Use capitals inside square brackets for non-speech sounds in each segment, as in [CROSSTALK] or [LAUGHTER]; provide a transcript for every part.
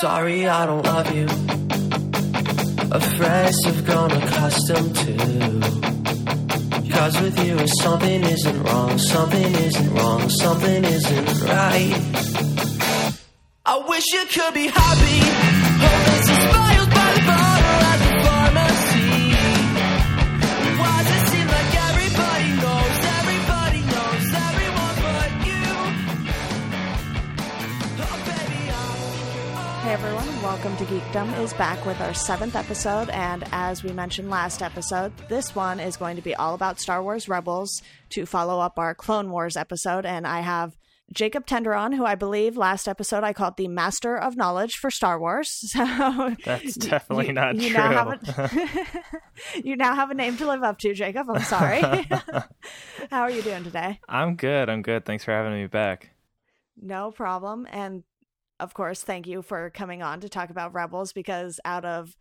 Sorry, I don't love you. A phrase I've grown accustomed to. Cause with you, something isn't wrong, something isn't wrong, something isn't right. I wish you could be happy. Geekdom is back with our seventh episode, and as we mentioned last episode, this one is going to be all about Star Wars Rebels to follow up our Clone Wars episode, and I have Jacob Tenderon, who I believe last episode I called the Master of Knowledge for Star Wars. [LAUGHS] So That's definitely you- not you true. Now a, [LAUGHS] you now have a name to live up to, Jacob. I'm sorry. [LAUGHS] How are you doing today? I'm good. I'm good. Thanks for having me back. No problem. And of course, thank you for coming on to talk about Rebels because out of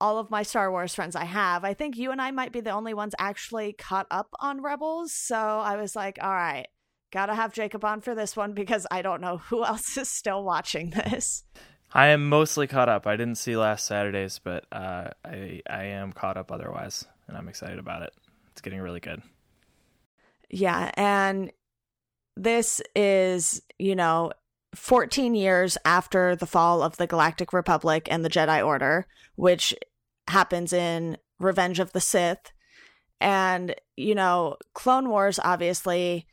all of my Star Wars friends I have, I think you and I might be the only ones actually caught up on Rebels. So I was like, all right, gotta have Jacob on for this one [LAUGHS] because I don't know who else is still watching this. I am mostly caught up. I didn't see last Saturday's, but uh, I I am caught up otherwise, and I'm excited about it. It's getting really good. Yeah. And this is, you know, 14 years after the fall of the Galactic Republic and the Jedi Order, which happens in Revenge of the Sith. And, you know, Clone Wars obviously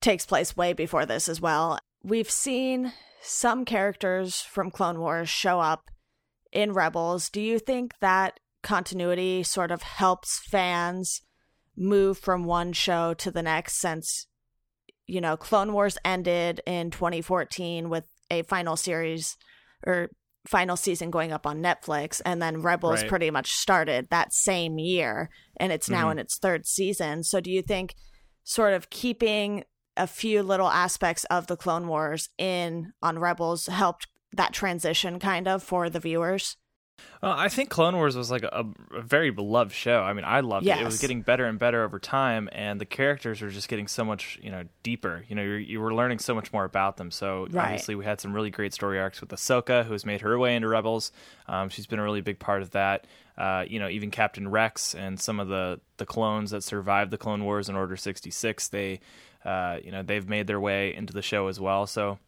takes place way before this as well. We've seen some characters from Clone Wars show up in Rebels. Do you think that continuity sort of helps fans move from one show to the next since you know Clone Wars ended in 2014 with a final series or final season going up on Netflix and then Rebels Right. pretty much started that same year and it's now Mhm. in its third season. So do you think sort of keeping a few little aspects of the Clone Wars in on Rebels helped that transition kind of for the viewers? Well, I think Clone Wars was like a, a very beloved show. I mean, I loved it. It was getting better and better over time, and the characters were just getting so much, you know, deeper. You know, you you were learning so much more about them. So Right. obviously, we had some really great story arcs with Ahsoka, who has made her way into Rebels. Um, she's been a really big part of that. Uh, you know, even Captain Rex and some of the the clones that survived the Clone Wars in Order sixty six. They, uh, you know, they've made their way into the show as well. So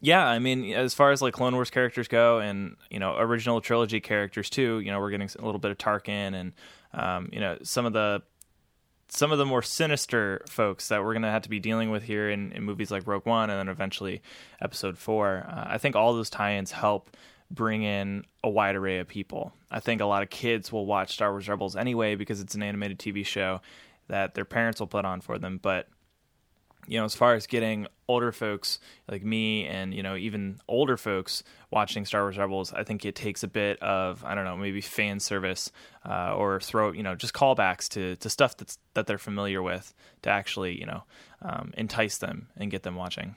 yeah, I mean, as far as like Clone Wars characters go, and you know, original trilogy characters too, you know, we're getting a little bit of Tarkin, and um, you know, some of the some of the more sinister folks that we're gonna have to be dealing with here in, in movies like Rogue One, and then eventually Episode Four. Uh, I think all those tie-ins help bring in a wide array of people. I think a lot of kids will watch Star Wars Rebels anyway because it's an animated TV show that their parents will put on for them, but you know, as far as getting older folks like me and, you know, even older folks watching Star Wars Rebels, I think it takes a bit of, I don't know, maybe fan service uh, or throw, you know, just callbacks to, to stuff that's, that they're familiar with to actually, you know, um, entice them and get them watching.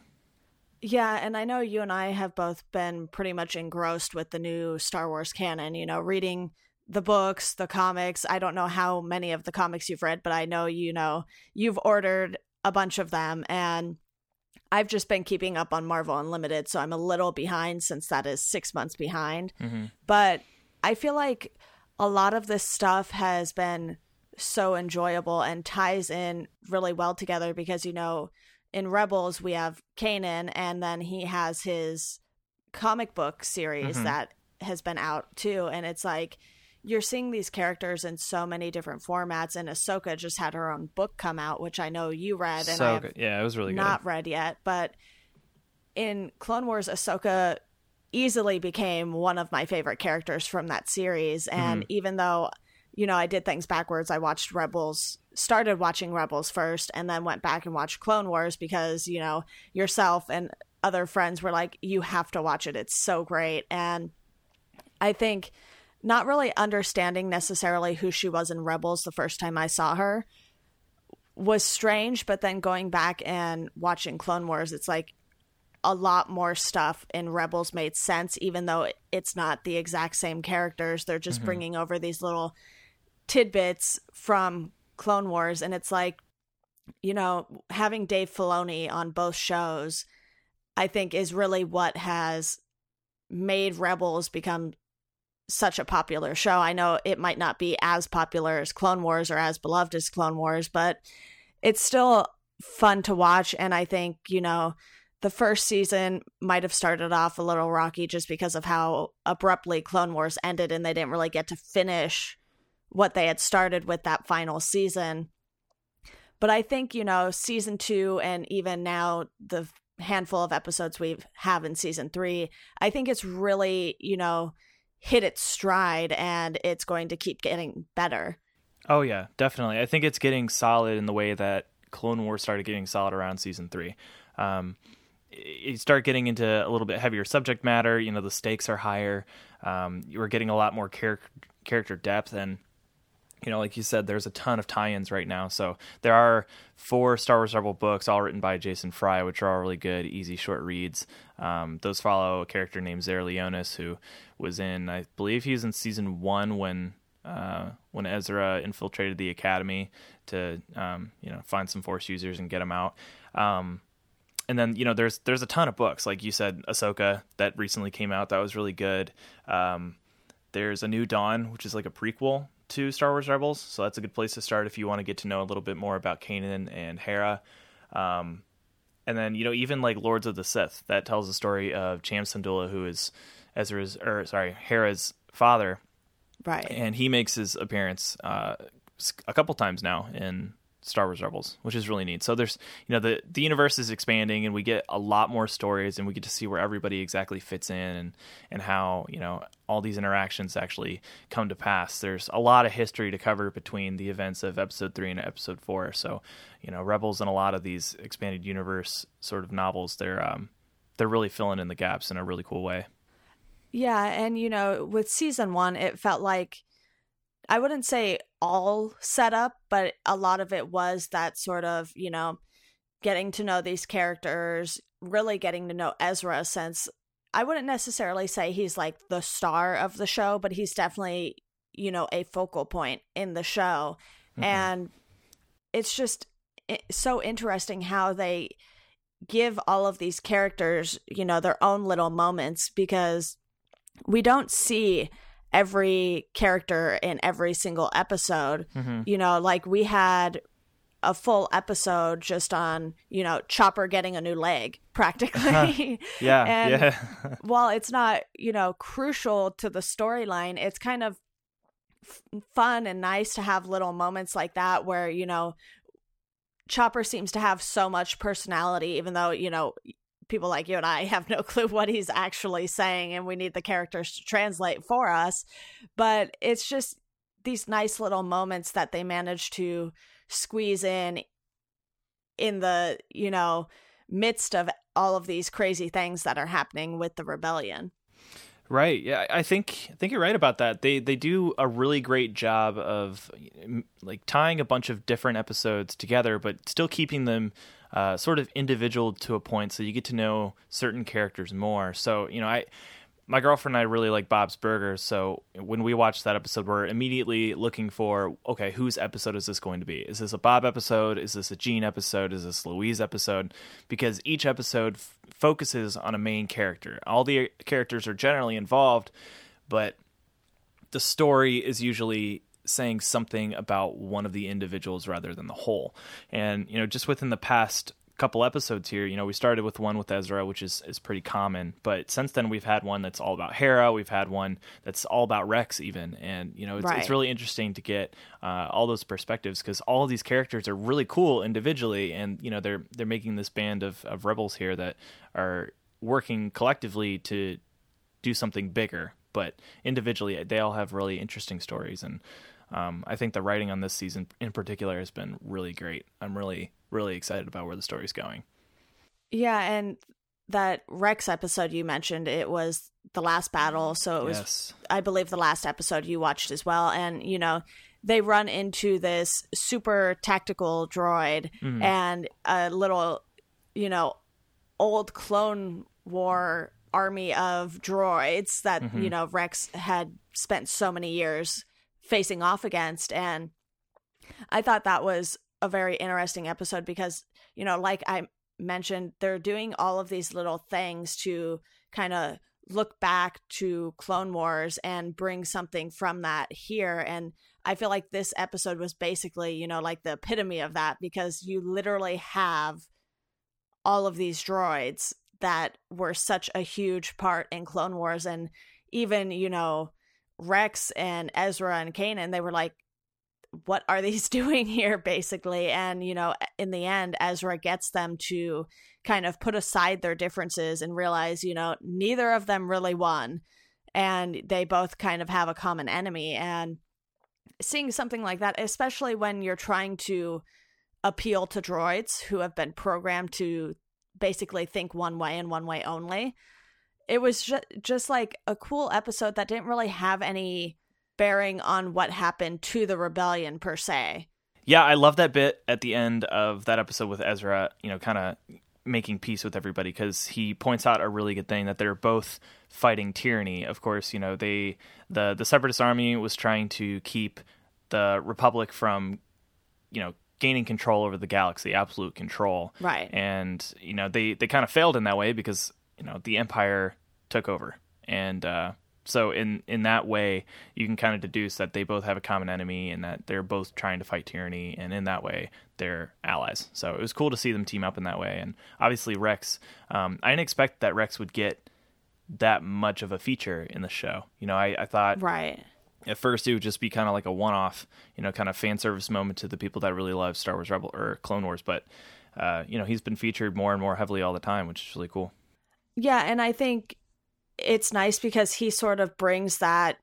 Yeah, and I know you and I have both been pretty much engrossed with the new Star Wars canon, you know, reading the books, the comics. I don't know how many of the comics you've read, but I know you know you've ordered a bunch of them and I've just been keeping up on Marvel Unlimited, so I'm a little behind since that is 6 months behind. Mm-hmm. But I feel like a lot of this stuff has been so enjoyable and ties in really well together because you know in Rebels we have Kanan and then he has his comic book series Mhm. that has been out too and it's like you're seeing these characters in so many different formats and Ahsoka just had her own book come out which I know you read and So. Yeah, it was really not good. read yet, but in Clone Wars, Ahsoka easily became one of my favorite characters from that series. Mm-hmm. And even though, you know, I did things backwards, I watched Rebels, started watching Rebels first, and then went back and watched Clone Wars because, you know, yourself and other friends were like, you have to watch it. It's so great. And I think not really understanding necessarily who she was in Rebels the first time I saw her was strange, but then going back and watching Clone Wars, it's like a lot more stuff in Rebels made sense, even though it's not the exact same characters. They're just mm-hmm. bringing over these little tidbits from Clone Wars, and it's like, you know, having Dave Filoni on both shows, I think is really what has made Rebels become such a popular show. I know it might not be as popular as Clone Wars or as beloved as Clone Wars, but it's still fun to watch. And I think, you know, the first season might have started off a little rocky just because of how abruptly Clone Wars ended and they didn't really get to finish what they had started with that final season. But I think, you know, season two and even now the handful of episodes we have in season three, I think it's really, you know, hit its stride and it's going to keep getting better. Oh yeah, definitely. I think it's getting solid in the way that Clone Wars started getting solid around season three. Um, you start getting into a little bit heavier subject matter. You know, the stakes are higher. Um, you are getting a lot more char- character depth, and you know, like you said, there's a ton of tie-ins right now. So there are four Star Wars Rebel books, all written by Jason Fry, which are all really good, easy, short reads. Um, those follow a character named Zare Leonis, who was in, I believe, he was in season one when uh, when Ezra infiltrated the academy to, um, you know, find some Force users and get them out. Um, and then you know there's there's a ton of books like you said Ahsoka that recently came out that was really good. Um, there's a New Dawn, which is like a prequel to Star Wars Rebels, so that's a good place to start if you want to get to know a little bit more about Kanan and Hera. Um, and then you know even like Lords of the Sith that tells the story of Cham Syndulla, who is Ezra's or sorry Hera's father, right? And he makes his appearance uh, a couple times now in Star Wars Rebels, which is really neat. So there's, you know, the the universe is expanding, and we get a lot more stories, and we get to see where everybody exactly fits in, and and how you know all these interactions actually come to pass. There's a lot of history to cover between the events of Episode three and Episode four. So, you know, Rebels and a lot of these expanded universe sort of novels, they're um, they're really filling in the gaps in a really cool way. Yeah, and you know, with season one, it felt like I wouldn't say all set up, but a lot of it was that sort of, you know, getting to know these characters, really getting to know Ezra since I wouldn't necessarily say he's like the star of the show, but he's definitely, you know, a focal point in the show. Mm-hmm. And it's just so interesting how they give all of these characters, you know, their own little moments because we don't see every character in every single episode. Mm-hmm. You know, like we had a full episode just on, you know, Chopper getting a new leg [LAUGHS] practically. [LAUGHS] yeah. [LAUGHS] and yeah. while it's not, you know, crucial to the storyline, it's kind of f- fun and nice to have little moments like that where, you know, Chopper seems to have so much personality, even though, you know, people like you and I have no [LAUGHS] clue what he's actually saying, and we need the characters to translate for us. But it's just these nice little moments that they manage to squeeze in in the, you know, midst of all of these crazy things that are happening with the rebellion. Right. Yeah, I think I think you're right about that. They they do a really great job of like tying a bunch of different episodes together, but still keeping them uh, sort of individual to a point, so you get to know certain characters more. So you know, I my girlfriend and I really like Bob's Burgers, so when we watch that episode, we're immediately looking for okay, whose episode is this going to be? Is this a Bob episode? Is this a Gene episode? Is this Louise episode? Because each episode f- focuses on a main character. All the characters are generally involved, but the story is usually saying something about one of the individuals rather than the whole. And you know, just within the past couple episodes here, you know, we started with one with Ezra, which is is pretty common, but since then we've had one that's all about Hera. We've had one that's all about Rex, even, and you know, it's, right. it's really interesting to get uh, all those perspectives because all of these characters are really cool individually, and you know, they're they're making this band of of rebels here that are working collectively to do something bigger but individually they all have really interesting stories and um, I think the writing on this season in particular has been really great. I'm really, really excited about where the story's going. Yeah, and that Rex episode you mentioned, it was the last battle, so it was yes. I believe the last episode you watched as well. And, you know, they run into this super tactical droid mm-hmm. and a little, you know, old clone war army of droids that, mm-hmm. you know, Rex had spent so many years facing off against. And I thought that was a very interesting episode because, you know, like I mentioned, they're doing all of these little things to kind of look back to Clone Wars and bring something from that here. And I feel like this episode was basically, you know, like the epitome of that because you literally have all of these droids that were such a huge part in Clone Wars. And even, you know, Rex and Ezra and Kanan, they were like, what are these [LAUGHS] doing here basically? And you know in the end ezra gets them to kind of put aside their differences and realize you know neither of them really won and they both kind of have a common enemy. And seeing something like that especially when you're trying to appeal to droids who have been programmed to basically think one way and one way only it was just, just like a cool episode that didn't really have any bearing on what happened to the rebellion per se. Yeah, I love that bit at the end of that episode with Ezra, you know, kind of making peace with everybody because he points out a really good thing that they're both fighting tyranny. Of course, you know, they the the separatist army was trying to keep the republic from you know, gaining control over the galaxy, absolute control. Right. And, you know, they they kind of failed in that way because, you know, the empire took over. And uh so in in that way, you can kind of deduce that they both have a common enemy and that they're both trying to fight tyranny, and in that way, they're allies. So it was cool to see them team up in that way. And obviously, Rex, um, I didn't expect that Rex would get that much of a feature in the show. You know, I, I thought right at first it would just be kind of like a one-off, you know, kind of fan service moment to the people that really love Star Wars Rebel or Clone Wars. But uh, you know, he's been featured more and more heavily all the time, which is really cool. Yeah, and I think it's nice because he sort of brings that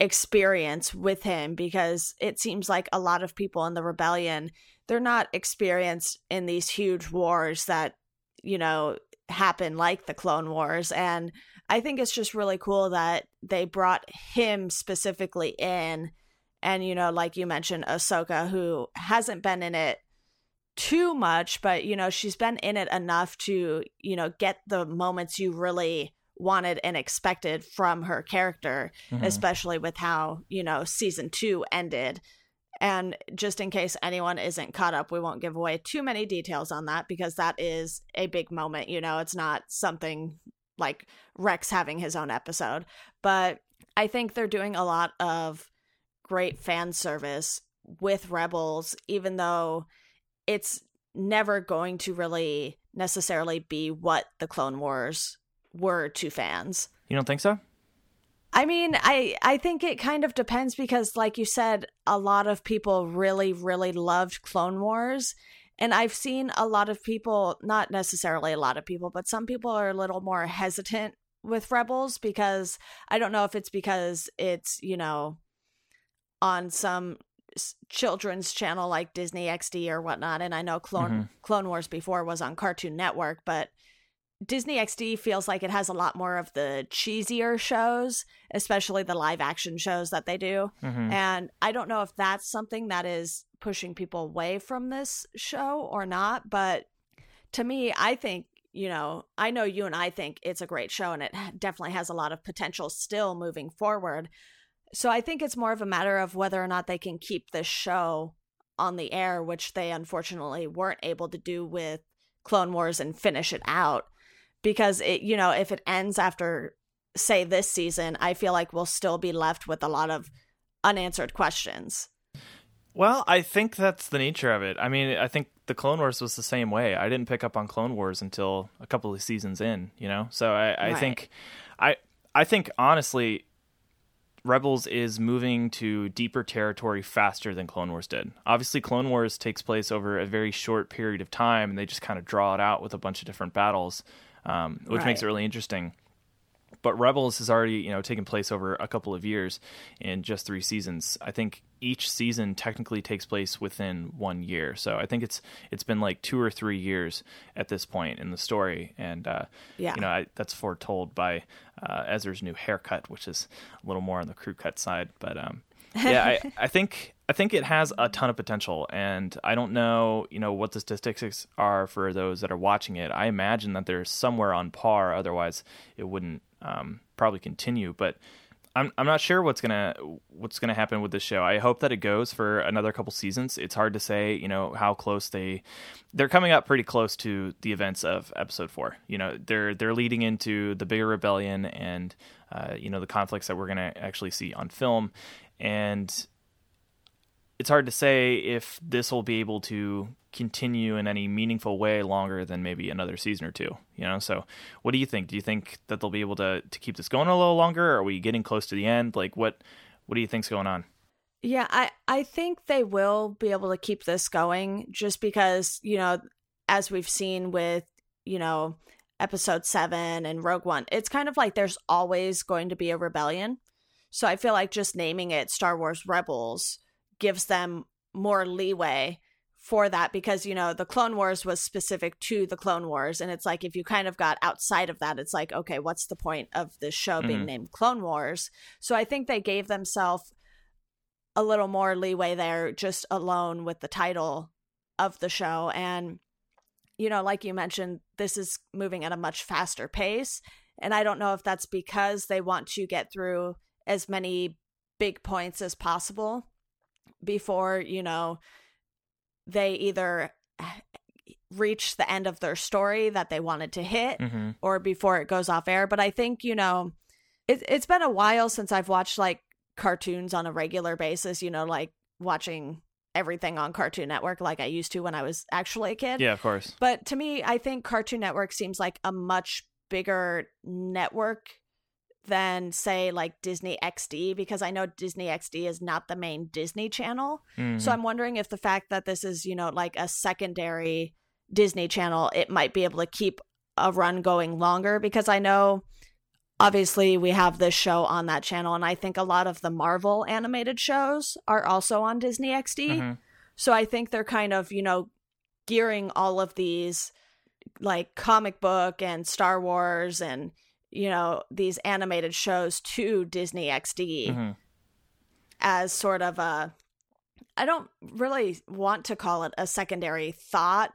experience with him because it seems like a lot of people in the rebellion they're not experienced in these huge wars that you know happen like the clone wars. And i think it's just really cool that they brought him specifically in. And you know like you mentioned ahsoka who hasn't been in it too much but you know she's been in it enough to you know get the moments you really wanted and expected from her character, mm-hmm. especially with how, you know, season two ended. And just in case anyone isn't caught up, we won't give away too many details on that because that is a big moment. You know, it's not something like Rex having his own episode. But I think they're doing a lot of great fan service with Rebels, even though it's never going to really necessarily be what the Clone Wars were to fans. You don't think so? I mean, I I think it kind of depends because like you said, a lot of people really really loved Clone Wars and I've seen a lot of people, not necessarily a lot of people, but some people are a little more hesitant with Rebels because I don't know if it's because it's, you know, on some children's channel like Disney XD or whatnot and I know Clone mm-hmm. Clone Wars before was on Cartoon Network, but Disney XD feels like it has a lot more of the cheesier shows, especially the live action shows that they do. Mm-hmm. And I don't know if that's something that is pushing people away from this show or not. But to me, I think, you know, I know you and I think it's a great show and it definitely has a lot of potential still moving forward. So I think it's more of a matter of whether or not they can keep this show on the air, which they unfortunately weren't able to do with Clone Wars and finish it out because it you know if it ends after say this season i feel like we'll still be left with a lot of unanswered questions. Well i think that's the nature of it. I mean i think the clone wars was the same way. I didn't pick up on clone wars until a couple of seasons in you know? So i, I right. think i i think honestly Rebels is moving to deeper territory faster than Clone Wars did. Obviously, Clone Wars takes place over a very short period of time, and they just kind of draw it out with a bunch of different battles um, which right. makes it really interesting. But Rebels has already, you know, taken place over a couple of years in just three seasons. I think each season technically takes place within one year, so I think it's it's been like two or three years at this point in the story, and uh, yeah, you know, I, that's foretold by uh, Ezra's new haircut, which is a little more on the crew cut side. But um, yeah, I, [LAUGHS] I think I think it has a ton of potential, and I don't know, you know, what the statistics are for those that are watching it. I imagine that they're somewhere on par, otherwise it wouldn't um, probably continue. But I'm I'm not sure what's gonna what's gonna happen with this show. I hope that it goes for another couple seasons. It's hard to say, you know, how close they they're coming up pretty close to the events of episode four. You know, they're they're leading into the bigger rebellion and uh, you know the conflicts that we're gonna actually see on film, and it's hard to say if this will be able to continue in any meaningful way longer than maybe another season or two. You know, so what do you think? Do you think that they'll be able to to keep this going a little longer? Are we getting close to the end? Like what what do you think's going on? Yeah, I I think they will be able to keep this going just because, you know, as we've seen with, you know, episode 7 and Rogue One, it's kind of like there's always going to be a rebellion. So I feel like just naming it Star Wars Rebels gives them more leeway for that because you know the clone wars was specific to the clone wars and it's like if you kind of got outside of that it's like okay what's the point of this show being mm-hmm. named clone wars so i think they gave themselves a little more leeway there just alone with the title of the show and you know like you mentioned this is moving at a much faster pace and i don't know if that's because they want to get through as many big points as possible before you know they either [SIGHS] reach the end of their story that they wanted to hit mm-hmm. or before it goes off air. But i think you know it, it's been a while since i've watched like cartoons on a regular basis you know like watching everything on cartoon network like i used to when i was actually a kid. Yeah of course. But to me i think cartoon network seems like a much bigger network than say like Disney XD because I know Disney XD is not the main Disney channel. Mm-hmm. So I'm wondering if the fact that this is, you know, like a secondary Disney channel, it might be able to keep a run going longer because I know obviously we have this show on that channel and I think a lot of the Marvel animated shows are also on Disney XD. Mm-hmm. So I think they're kind of, you know, gearing all of these like comic book and Star Wars and you know these animated shows to Disney XD mm-hmm. as sort of a I don't really want to call it a secondary thought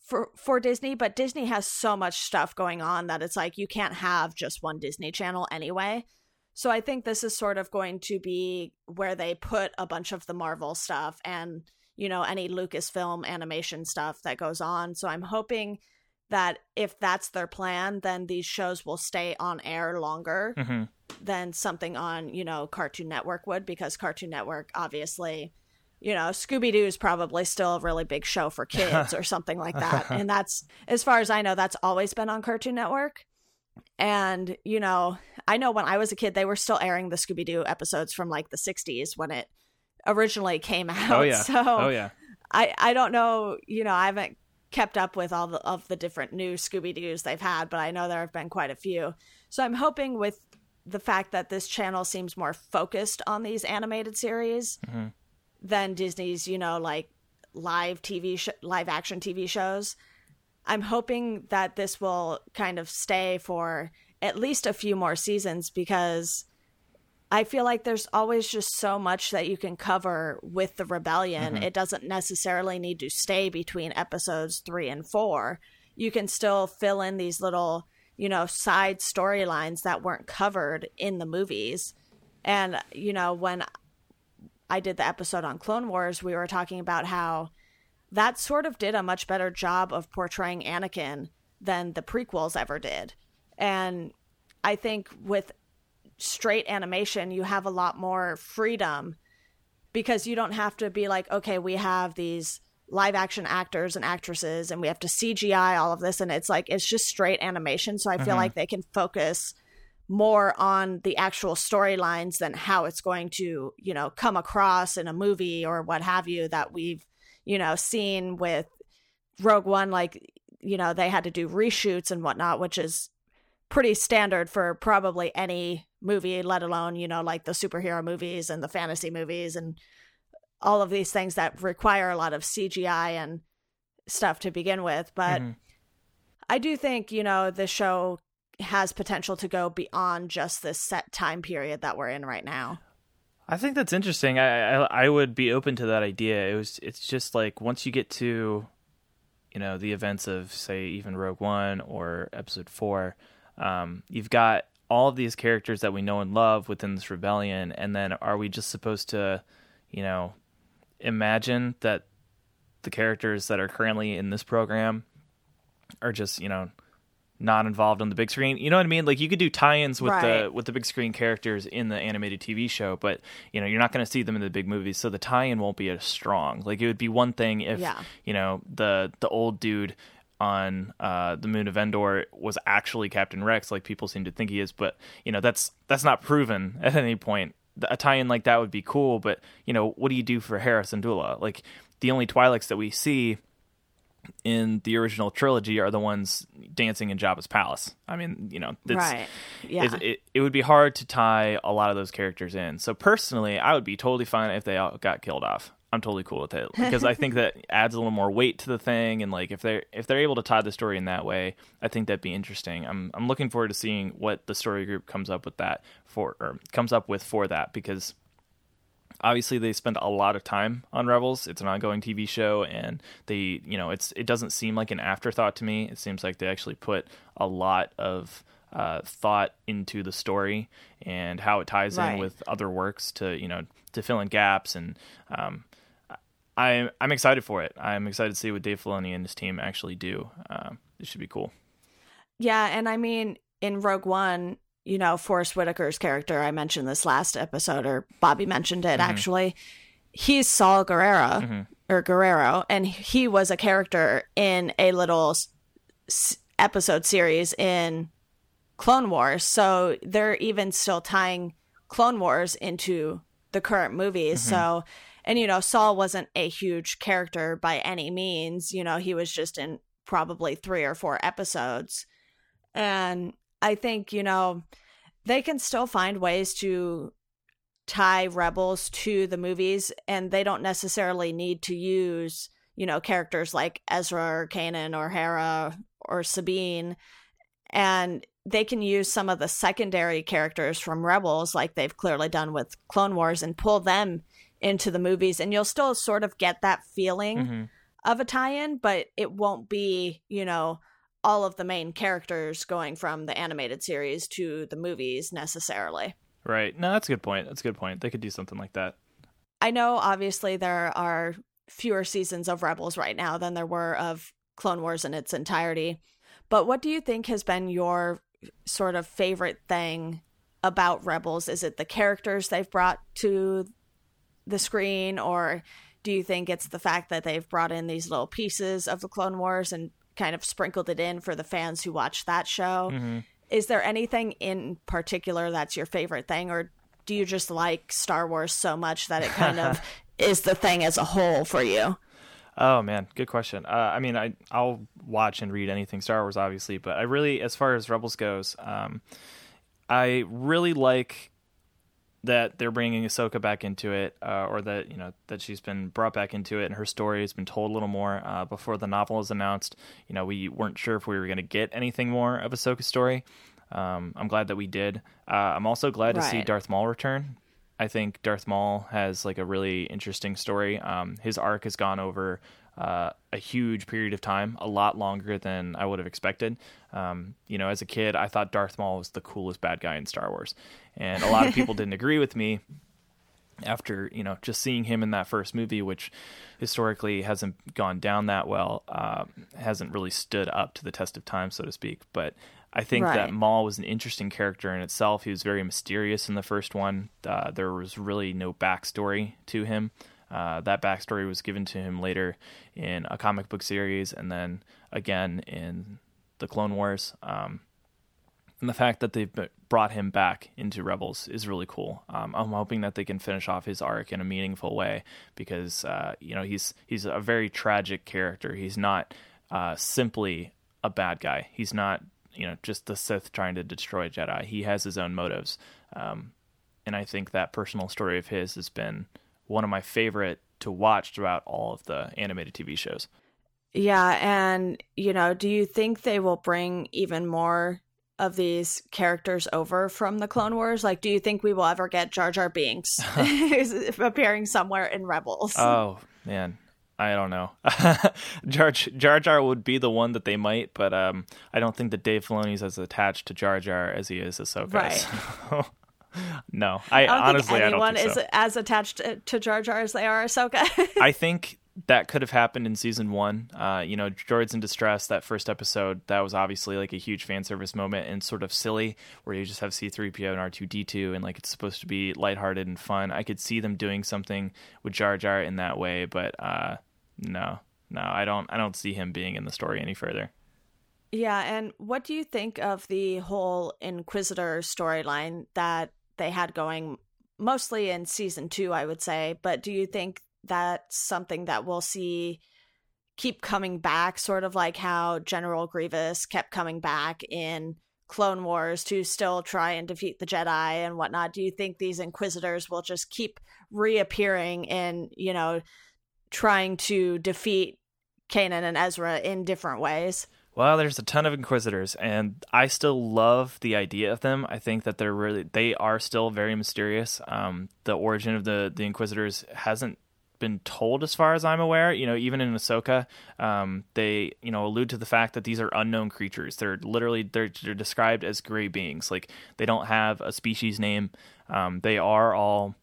for for Disney, but Disney has so much stuff going on that it's like you can't have just one Disney channel anyway. So I think this is sort of going to be where they put a bunch of the Marvel stuff and you know any Lucasfilm animation stuff that goes on. So I'm hoping that if that's their plan, then these shows will stay on air longer mm-hmm. than something on, you know, Cartoon Network would, because Cartoon Network obviously, you know, Scooby Doo is probably still a really big show for kids or something like that. [LAUGHS] And that's, as far as I know, that's always been on Cartoon Network. And, you know, I know when I was a kid, they were still airing the Scooby Doo episodes from like the 60s when it originally came out. Oh, yeah. [LAUGHS] So, oh, yeah. I, I don't know, you know, I haven't kept up with all the, of the different new Scooby Doo's they've had, but I know there have been quite a few. So I'm hoping with the fact that this channel seems more focused on these animated series mm-hmm. than Disney's, you know, like live TV sh- live action TV shows. I'm hoping that this will kind of stay for at least a few more seasons because I feel like there's always just so much that you can cover with the rebellion. Mm-hmm. It doesn't necessarily need to stay between episodes three and four. You can still fill in these little, you know, side storylines that weren't covered in the movies. And, you know, when I did the episode on Clone Wars, we were talking about how that sort of did a much better job of portraying Anakin than the prequels ever did. And I think with straight animation, you have a lot more freedom because you don't have to be like, okay, we have these live action actors and actresses and we have to CGI all of this. And it's like, it's just straight animation. So I feel mm-hmm. like they can focus more on the actual storylines than how it's going to, you know, come across in a movie or what have you that we've, you know, seen with Rogue One. Like, you know, they had to do reshoots and whatnot, which is pretty standard for probably any movie, let alone, you know, like the superhero movies and the fantasy movies and all of these things that require a lot of CGI and stuff to begin with. But mm-hmm. I do think, you know, the show has potential to go beyond just this set time period that we're in right now. I think that's interesting. I, I, I would be open to that idea. It was it's just like once you get to you know the events of say even Rogue One or Episode 4, um, you've got all of these characters that we know and love within this rebellion, and then are we just supposed to, you know, imagine that the characters that are currently in this program are just, you know, not involved on the big screen. You know what I mean? Like you could do tie-ins with Right. the with the big screen characters in the animated TV show, but you know, you're not going to see them in the big movies, so the tie-in won't be as strong. Like it would be one thing if Yeah. you know, the the old dude on uh, the moon of Endor was actually Captain Rex, like people seem to think he is, but you know, that's that's not proven [LAUGHS] at any point. A tie-in like that would be cool, but you know, what do you do for Hera Syndulla? Like the only Twi'leks that we see in the original trilogy are the ones dancing in Jabba's palace. I mean, you know, it's, right. Yeah. it, it, it would be hard to tie a lot of those characters in. So personally, I would be totally fine if they all got killed off. I'm totally cool with it [LAUGHS] because I think that adds a little more weight to the thing, and like if they're if they're able to tie the story in that way, I think that'd be interesting. I'm I'm looking forward to seeing what the story group comes up with that for or comes up with for that because obviously they spend a lot of time on rebels it's an ongoing tv show and they you know it's it doesn't seem like an afterthought to me it seems like they actually put a lot of uh, thought into the story and how it ties Right. in with other works to you know to fill in gaps and um, I, I'm excited for it. I'm excited to see what Dave Filoni and his team actually do. Um, it should be cool. Yeah, and I mean, in Rogue One, you know, Forest Whitaker's character, I mentioned this last episode, or Bobby mentioned it mm-hmm. actually. He's Saul Gerrera, mm-hmm. or Gerrera, and he was a character in a little s- episode series in Clone Wars. So they're even still tying Clone Wars into the current movies. Mm-hmm. So, and you know, Saul wasn't a huge character by any means. You know, he was just in probably three or four episodes. And I think, you know, they can still find ways to tie rebels to the movies and they don't necessarily need to use, you know, characters like Ezra or Kanan or Hera or Sabine. And they can use some of the secondary characters from Rebels, like they've clearly done with Clone Wars, and pull them into the movies. And you'll still sort of get that feeling Mm-hmm. of a tie-in, but it won't be, you know, all of the main characters going from the animated series to the movies necessarily. Right. No, that's a good point. That's a good point. They could do something like that. I know obviously there are fewer seasons of Rebels right now than there were of Clone Wars in its entirety. But what do you think has been your sort of favorite thing about Rebels? Is it the characters they've brought to the screen or do you think it's the fact that they've brought in these little pieces of the Clone Wars and kind of sprinkled it in for the fans who watch that show? Mm-hmm. Is there anything in particular that's your favorite thing or do you just like Star Wars so much that it kind of [LAUGHS] is the thing as a whole for you? Oh man, good question. Uh, I mean, I I'll watch and read anything Star Wars, obviously, but I really, as far as Rebels goes, um, I really like that they're bringing Ahsoka back into it, uh, or that you know that she's been brought back into it, and her story has been told a little more. Uh, before the novel was announced, you know, we weren't sure if we were going to get anything more of Ahsoka's story. Um, I'm glad that we did. Uh, I'm also glad to see Darth Maul return. I think Darth Maul has like a really interesting story. Um, his arc has gone over uh, a huge period of time, a lot longer than I would have expected. Um, you know, as a kid, I thought Darth Maul was the coolest bad guy in Star Wars, and a lot of people [LAUGHS] didn't agree with me after you know just seeing him in that first movie, which historically hasn't gone down that well, um, hasn't really stood up to the test of time, so to speak. But I think that Maul was an interesting character in itself. He was very mysterious in the first one. Uh, there was really no backstory to him. Uh, that backstory was given to him later in a comic book series, and then again in the Clone Wars. Um, and the fact that they've brought him back into Rebels is really cool. Um, I'm hoping that they can finish off his arc in a meaningful way because uh, you know he's he's a very tragic character. He's not uh, simply a bad guy. He's not you know just the Sith trying to destroy Jedi. He has his own motives, um, and I think that personal story of his has been one of my favorite to watch throughout all of the animated TV shows. Yeah, and you know, do you think they will bring even more of these characters over from the Clone Wars? Like, do you think we will ever get Jar Jar Binks [LAUGHS] [LAUGHS] appearing somewhere in Rebels? Oh man, I don't know. [LAUGHS] Jar Jar Jar would be the one that they might, but um, I don't think that Dave Filoni's as attached to Jar Jar as he is Ahsoka. Right. So, no, I, I don't honestly think I don't anyone think is as attached to Jar Jar as they are Ahsoka. [LAUGHS] I think that could have happened in season one. Uh, you know, Droids in Distress, that first episode, that was obviously like a huge fan service moment and sort of silly, where you just have C3PO and R2D2 and like it's supposed to be lighthearted and fun. I could see them doing something with Jar Jar in that way, but uh, no, no, I don't. I don't see him being in the story any further. Yeah, and what do you think of the whole Inquisitor storyline that they had going mostly in season two, I would say, but do you think that's something that we'll see keep coming back, sort of like how General Grievous kept coming back in Clone Wars to still try and defeat the Jedi and whatnot? Do you think these Inquisitors will just keep reappearing in, you know, trying to defeat Kanan and Ezra in different ways? Well, there's a ton of Inquisitors, and I still love the idea of them. I think that they're really they are still very mysterious. Um, the origin of the the Inquisitors hasn't been told as far as I'm aware. You know, even in Ahsoka, um, they you know allude to the fact that these are unknown creatures. They're literally they're, they're described as gray beings. Like they don't have a species name. Um, they are all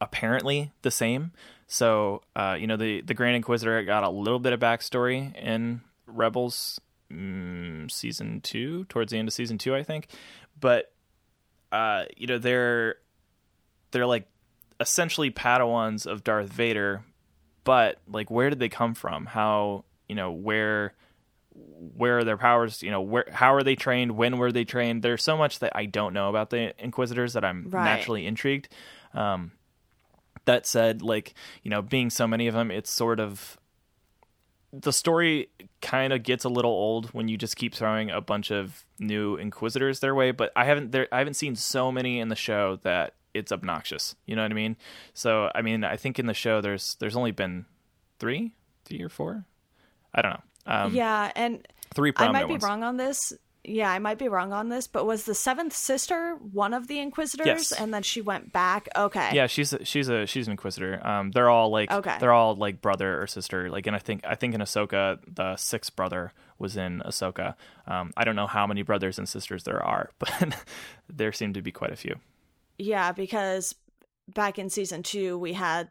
apparently the same. So uh, you know the the Grand Inquisitor got a little bit of backstory in Rebels mm, season two, towards the end of season two, I think. But uh, you know they're they're like essentially Padawans of Darth Vader, but like where did they come from? How you know where where are their powers? You know where how are they trained? When were they trained? There's so much that I don't know about the Inquisitors that I'm Right. naturally intrigued. Um, that said, like you know, being so many of them, it's sort of the story kind of gets a little old when you just keep throwing a bunch of new inquisitors their way but i haven't there i haven't seen so many in the show that it's obnoxious you know what i mean so i mean i think in the show there's there's only been three three or four i don't know um yeah, and three I might be ones. wrong on this. Yeah, I might be wrong on this, but was the seventh sister one of the Inquisitors, Yes. and then she went back? Okay, yeah she's a, she's a she's an inquisitor. Um they're all like Okay. they're all like brother or sister. Like and i think i think in ahsoka the sixth brother was in ahsoka. Um i don't know how many brothers and sisters there are [LAUGHS] but there seem to be quite a few. Yeah, because back in season two, we had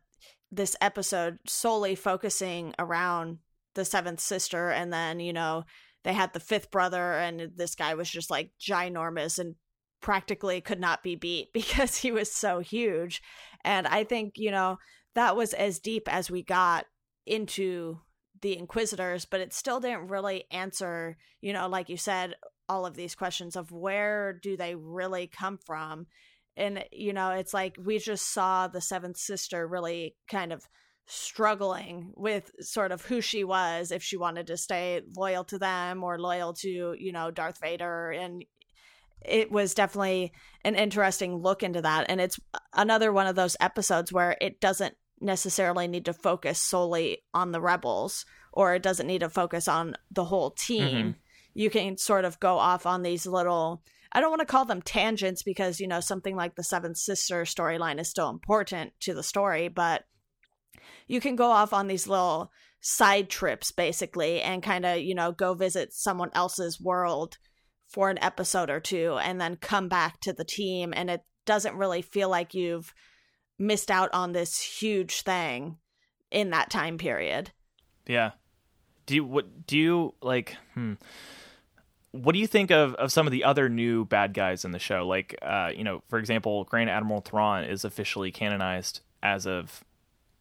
this episode solely focusing around the seventh sister, and then you know they had the fifth brother, and this guy was just like ginormous and practically could not be beat [LAUGHS] because he was so huge. And I think, you know, that was as deep as we got into the Inquisitors, but it still didn't really answer, you know, like you said, all of these questions of where do they really come from? And, you know, it's like we just saw the seventh sister really kind of struggling with sort of who she was if she wanted to stay loyal to them or loyal to you know Darth Vader. And it was definitely an interesting look into that. And it's another one of those episodes where it doesn't necessarily need to focus solely on the rebels or it doesn't need to focus on the whole team. Mm-hmm. You can sort of go off on these little I don't want to call them tangents because you know something like the seventh sister storyline is still important to the story but you can go off on these little side trips basically and kind of you know go visit someone else's world for an episode or two and then come back to the team and it doesn't really feel like you've missed out on this huge thing in that time period Yeah. Do you what do you like hmm what do you think of, of some of the other new bad guys in the show? Like uh, you know, for example, Grand Admiral Thrawn is officially canonized as of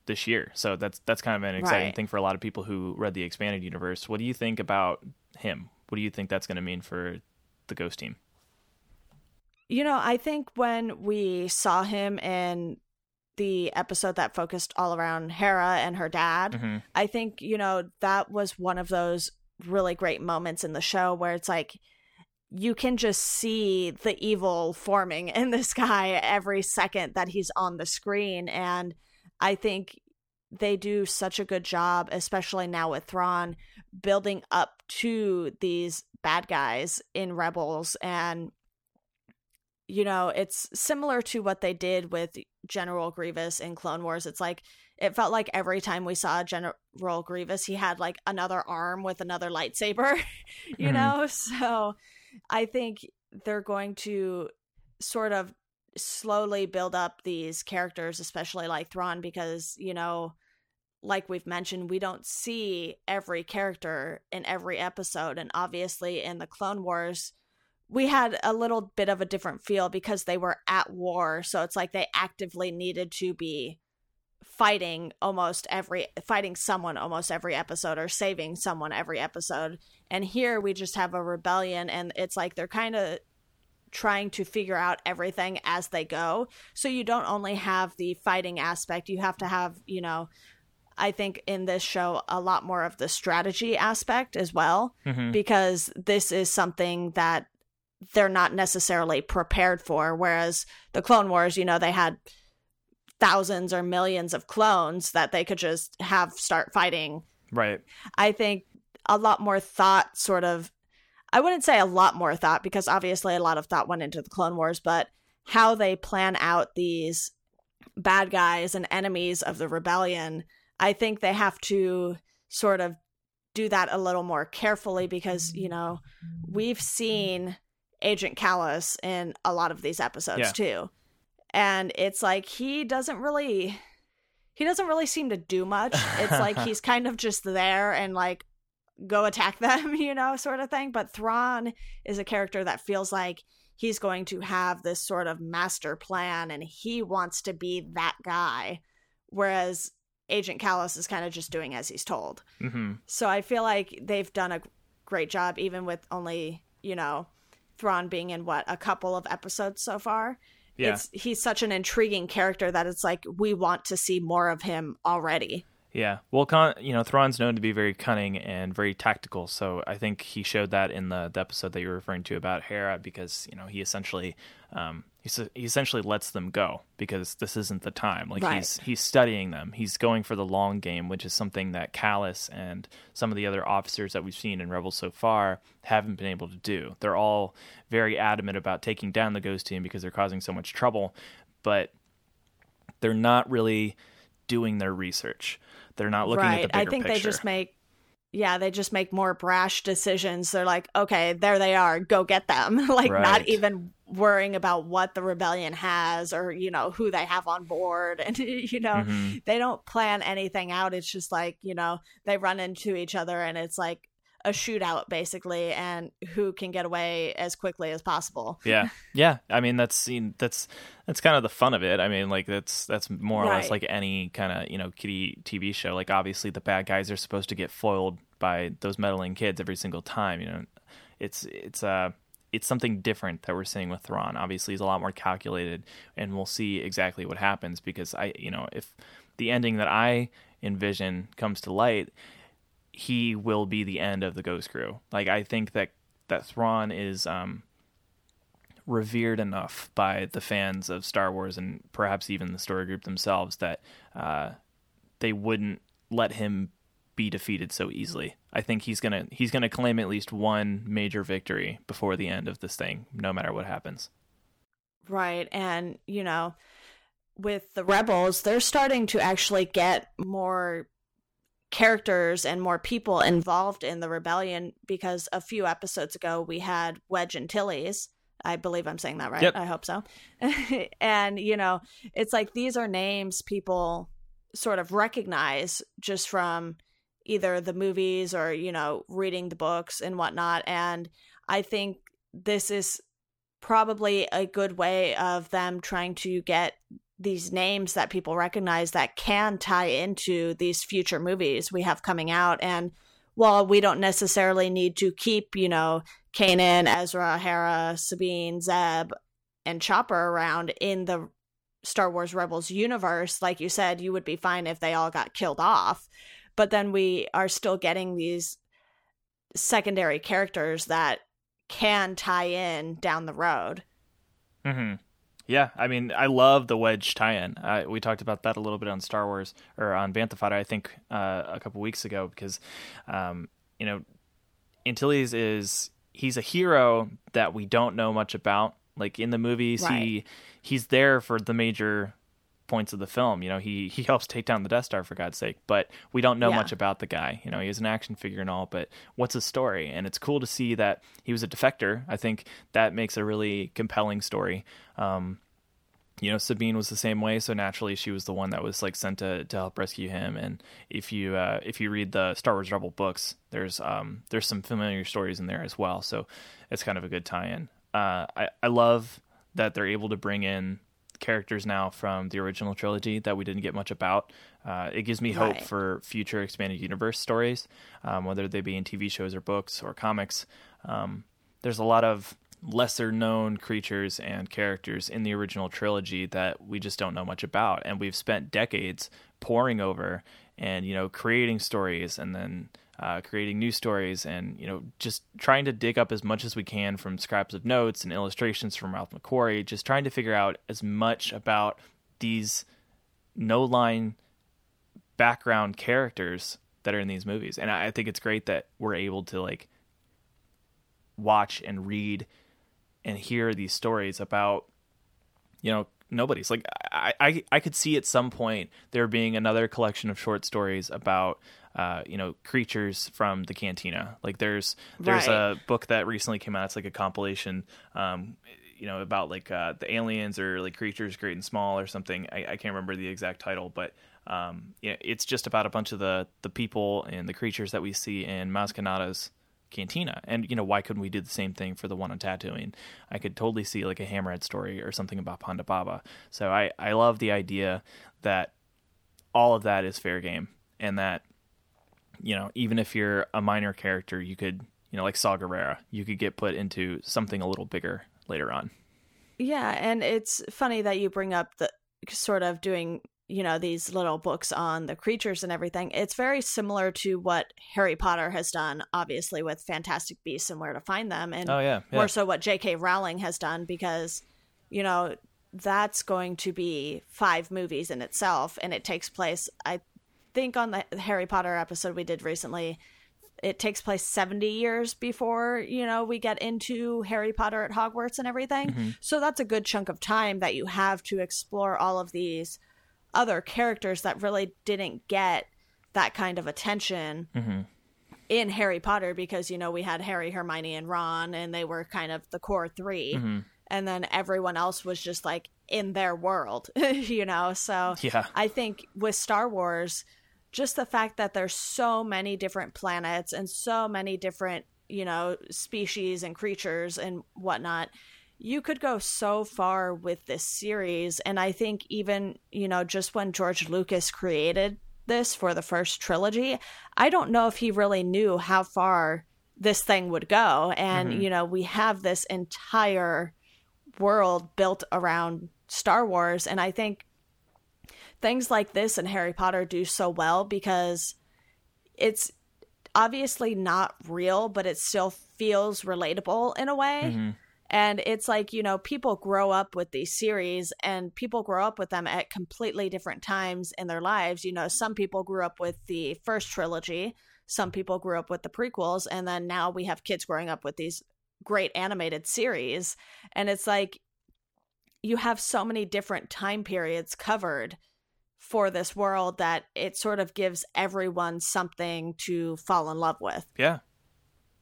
this year. So that's that's kind of an exciting Right. thing for a lot of people who read the expanded universe. What do you think about him? What do you think that's going to mean for the Ghost team? You know, I think when we saw him in the episode that focused all around Hera and her dad, Mhm. I think, you know, that was one of those really great moments in the show where it's like you can just see the evil forming in this guy every second that he's on the screen. And I think they do such a good job, especially now with Thrawn, building up to these bad guys in Rebels and you know, it's similar to what they did with General Grievous in Clone Wars. It's like it felt like every time we saw General Grievous, he had like another arm with another lightsaber, [LAUGHS] you mm-hmm. know? So I think they're going to sort of slowly build up these characters, especially like Thrawn, because, you know, like we've mentioned, we don't see every character in every episode. And obviously, in the Clone Wars, we had a little bit of a different feel because they were at war. So it's like they actively needed to be fighting almost every fighting someone almost every episode or saving someone every episode and here we just have a rebellion and it's like they're kind of trying to figure out everything as they go so you don't only have the fighting aspect you have to have you know i think in this show a lot more of the strategy aspect as well mm-hmm. because this is something that they're not necessarily prepared for whereas the clone wars you know they had thousands or millions of clones that they could just have start fighting. Right. I think a lot more thought sort of I wouldn't say a lot more thought because obviously a lot of thought went into the Clone Wars, but how they plan out these bad guys and enemies of the rebellion, I think they have to sort of do that a little more carefully because, you know, we've seen Agent Kallus in a lot of these episodes yeah. too and it's like he doesn't really he doesn't really seem to do much. It's like [LAUGHS] he's kind of just there and like go attack [LAUGHS] them, you know, sort of thing. But Thrawn is a character that feels like he's going to have this sort of master plan and he wants to be that guy. Whereas Agent Kallus is kind of just doing as he's told. Mm-hmm. So I feel like they've done a great job, even with only, you know, Thrawn being in what, a couple of episodes so far yeah. it's he's such an intriguing character that it's like we want to see more of him already. Yeah, well, con- you know, Thrawn's known to be very cunning and very tactical, so I think he showed that in the, the episode that you're referring to about Hera, because you know he essentially um, he, he essentially lets them go because this isn't the time. Like right. he's he's studying them. He's going for the long game, which is something that Kallus and some of the other officers that we've seen in Rebels so far haven't been able to do. They're all very adamant about taking down the Ghost Team because they're causing so much trouble, but they're not really doing their research. They're not looking right. at the bigger I think picture. they just make yeah, they just make more brash decisions. They're like, okay, there they are, go get them. [LAUGHS] like right. not even worrying about what the rebellion has or, you know, who they have on board. [LAUGHS] And, you know, mm-hmm. they don't plan anything out. It's just like, you know, they run into each other and it's like a shootout basically and who can get away as quickly as possible. Yeah. [LAUGHS] Yeah. I mean that's seen that's that's kind of the fun of it. I mean like that's that's more or less like any kind of, you know, kitty TV show. Like obviously the bad guys are supposed to get foiled by those meddling kids every single time, you know. It's it's uh it's something different that we're seeing with Thrawn. Obviously, he's a lot more calculated, and we'll see exactly what happens because I, you know, if the ending that I envision comes to light, he will be the end of the Ghost Crew. Like I think that that Thrawn is um, revered enough by the fans of Star Wars and perhaps even the story group themselves that uh, they wouldn't let him be defeated so easily. I think he's gonna he's gonna claim at least one major victory before the end of this thing, no matter what happens. Right, and you know, with the rebels, they're starting to actually get more characters and more people involved in the rebellion because a few episodes ago we had Wedge Antilles. I believe I'm saying that right. Yep. I hope so. [LAUGHS] and, you know, it's like these are names people sort of recognize just from either the movies or, you know, reading the books and whatnot. And I think this is probably a good way of them trying to get these names that people recognize that can tie into these future movies we have coming out. And while we don't necessarily need to keep, you know, Kanan, Ezra, Hera, Sabine, Zeb, and Chopper around in the Star Wars Rebels universe, like you said, you would be fine if they all got killed off. But then we are still getting these secondary characters that can tie in down the road. Mm-hmm. Yeah, I mean, I love the Wedge tie-in. Uh, we talked about that a little bit on Star Wars or on Bantha I think, uh, a couple weeks ago because, um, you know, Antilles is he's a hero that we don't know much about. Like in the movies, Right. he he's there for the major points of the film. You know, he he helps take down the Death Star for God's sake, but we don't know Yeah. much about the guy. You know, he is an action figure and all, but what's his story? And it's cool to see that he was a defector. I think that makes a really compelling story. Um, you know, Sabine was the same way, so naturally she was the one that was like sent to, to help rescue him. And if you uh, if you read the Star Wars Rebel books, there's um there's some familiar stories in there as well, so it's kind of a good tie-in. Uh, I I love that they're able to bring in characters now from the original trilogy that we didn't get much about. Uh, it gives me hope Right. for future expanded universe stories, um, whether they be in TV shows or books or comics. Um, there's a lot of lesser known creatures and characters in the original trilogy that we just don't know much about and we've spent decades poring over and you know creating stories and then uh, creating new stories and you know just trying to dig up as much as we can from scraps of notes and illustrations from Ralph McQuarrie just trying to figure out as much about these no line background characters that are in these movies. And I, I think it's great that we're able to like watch and read and hear these stories about you know nobody's like I, I i could see at some point there being another collection of short stories about uh you know creatures from the cantina. Like there's there's Right. a book that recently came out. It's like a compilation um you know about like uh the aliens or like creatures great and small or something. I, I can't remember the exact title but um yeah it's just about a bunch of the the people and the creatures that we see in Maz Kanata's cantina. And you know why couldn't we do the same thing for the one on Tatooine I could totally see like a hammerhead story or something about Ponda Baba. So I I love the idea that all of that is fair game and that you know even if you're a minor character you could you know like Saw Gerrera you could get put into something a little bigger later on Yeah, and it's funny that you bring up the sort of doing, you know, these little books on the creatures and everything. It's very similar to what Harry Potter has done, obviously, with Fantastic Beasts and Where to Find Them, and oh yeah, yeah. more so what J.K. Rowling has done because, you know, that's going to be five movies in itself, and it takes place, I think, on the Harry Potter episode we did recently. It takes place 70 years before, you know, we get into Harry Potter at Hogwarts and everything. Mm-hmm. So that's a good chunk of time that you have to explore all of these other characters that really didn't get that kind of attention mm-hmm. in Harry Potter because you know we had Harry, Hermione, and Ron, and they were kind of the core 3 mm-hmm. and then everyone else was just like in their world, [LAUGHS] you know. So Yeah. I think with Star Wars, just the fact that there's so many different planets and so many different you know species and creatures and whatnot you could go so far with this series. And i think even you know just when george lucas created this for the first trilogy i don't know if he really knew how far this thing would go. And mm-hmm. you know we have this entire world built around star wars. And i think things like this and harry potter do so well because it's obviously not real but it still feels relatable in a way mm-hmm. and it's like, you know, people grow up with these series and people grow up with them at completely different times in their lives. You know, some people grew up with the first trilogy, some people grew up with the prequels, and then now we have kids growing up with these great animated series. And it's like you have so many different time periods covered for this world that it sort of gives everyone something to fall in love with. Yeah.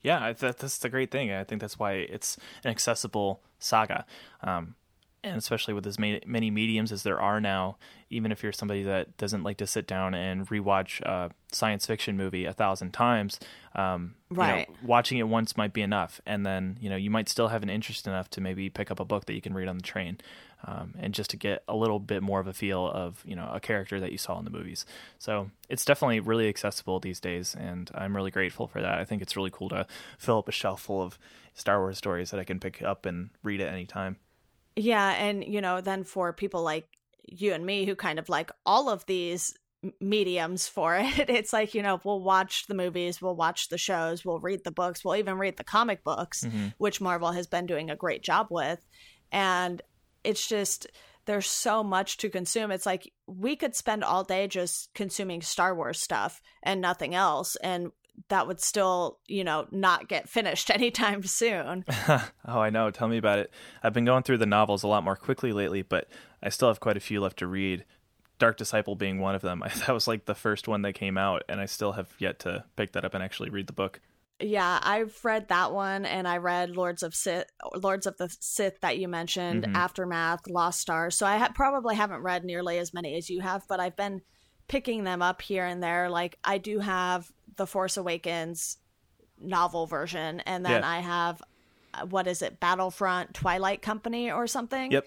Yeah, that, that's the great thing. I think that's why it's an accessible saga. Um, and especially with as many, many mediums as there are now, even if you're somebody that doesn't like to sit down and rewatch a science fiction movie a thousand times, um, you know, Right. watching it once might be enough. And then, you know, you might still have an interest enough to maybe pick up a book that you can read on the train. Um, and just to get a little bit more of a feel of, you know, a character that you saw in the movies. So it's definitely really accessible these days. And I'm really grateful for that. I think it's really cool to fill up a shelf full of Star Wars stories that I can pick up and read at any time. Yeah, and you know, then for people like you and me who kind of like all of these mediums for [LAUGHS] it, it's like, you know, we'll watch the movies, we'll watch the shows, we'll read the books, we'll even read the comic books, which Marvel has been doing a great job with. And it's just there's so much to consume. It's like we could spend all day just consuming Star Wars stuff and nothing else and that would still, you know, not get finished [LAUGHS] anytime soon. [LAUGHS] oh, I know. Tell me about it. I've been going through the novels a lot more quickly lately, but I still have quite a few left to read. Dark Disciple being one of them. [LAUGHS] That was like the first one that came out, and I still have yet to pick that up and actually read the book. Yeah, I've read that one, and I read Lords of Sith, Lords of the Sith that you mentioned, mm-hmm. Aftermath, Lost Stars. So I ha- probably haven't read nearly as many as you have, but I've been picking them up here and there. Like I do have the Force Awakens novel version, and then yeah. I have uh, what is it, Battlefront Twilight Company or something. Yep.